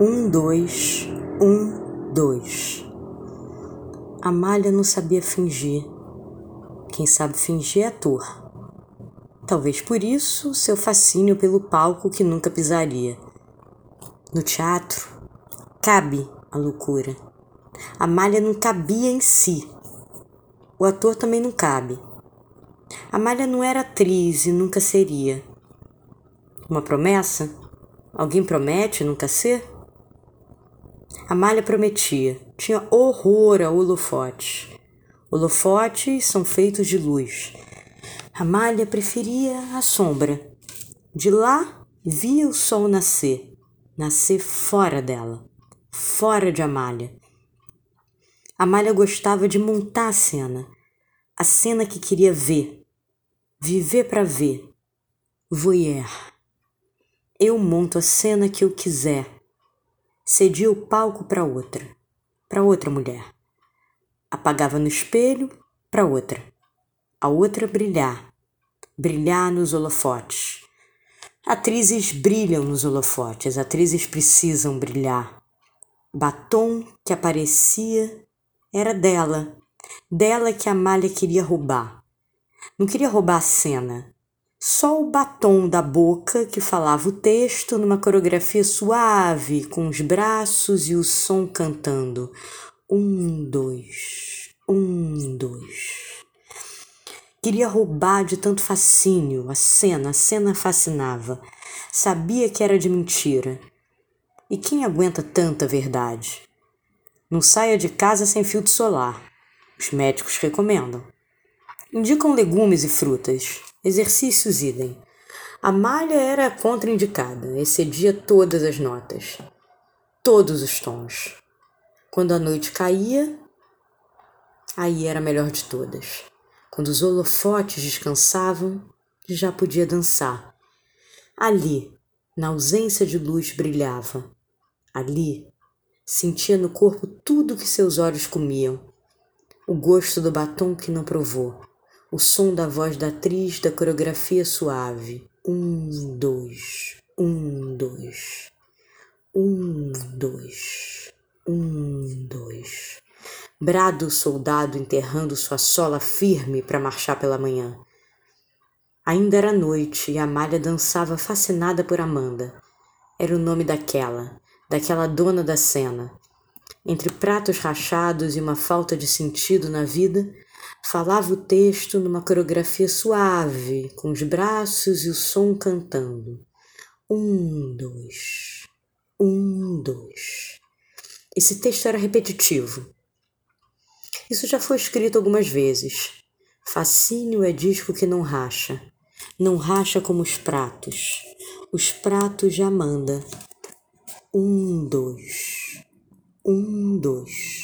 Um, dois, um, dois. Amália não sabia fingir. Quem sabe fingir é ator. Talvez por isso seu fascínio pelo palco que nunca pisaria. No teatro, cabe a loucura. Amália não cabia em si. O ator também não cabe. Amália não era atriz e nunca seria. Uma promessa? Alguém promete nunca ser? Amália prometia. Tinha horror a holofotes. Holofotes são feitos de luz. Amália preferia a sombra. De lá via o sol nascer, nascer fora dela, fora de Amália. Amália gostava de montar a cena, a cena que queria ver, viver para ver. Voyeur. Eu monto a cena que eu quiser cedia o palco para outra, para outra mulher. Apagava no espelho para outra. A outra brilhar, brilhar nos holofotes. Atrizes brilham nos holofotes, atrizes precisam brilhar. Batom que aparecia era dela, dela que a malha queria roubar. Não queria roubar a cena, só o batom da boca que falava o texto numa coreografia suave, com os braços e o som cantando. Um, dois, um, dois. Queria roubar de tanto fascínio a cena, a cena fascinava. Sabia que era de mentira. E quem aguenta tanta verdade? Não saia de casa sem filtro solar. Os médicos recomendam. Indicam legumes e frutas. Exercícios idem. A malha era contraindicada, excedia todas as notas, todos os tons. Quando a noite caía, aí era a melhor de todas. Quando os holofotes descansavam, já podia dançar. Ali, na ausência de luz, brilhava. Ali, sentia no corpo tudo que seus olhos comiam. O gosto do batom que não provou, o som da voz da atriz da coreografia suave. Um, dois, um, dois, um, dois, um, dois. Brado o soldado enterrando sua sola firme para marchar pela manhã. Ainda era noite e Amália dançava fascinada por Amanda. Era o nome daquela, daquela dona da cena. Entre pratos rachados e uma falta de sentido na vida, Falava o texto numa coreografia suave, com os braços e o som cantando. Um, dois, um, dois. Esse texto era repetitivo. Isso já foi escrito algumas vezes. Fascínio é disco que não racha. Não racha como os pratos. Os pratos de Amanda. Um, dois. Um, dois.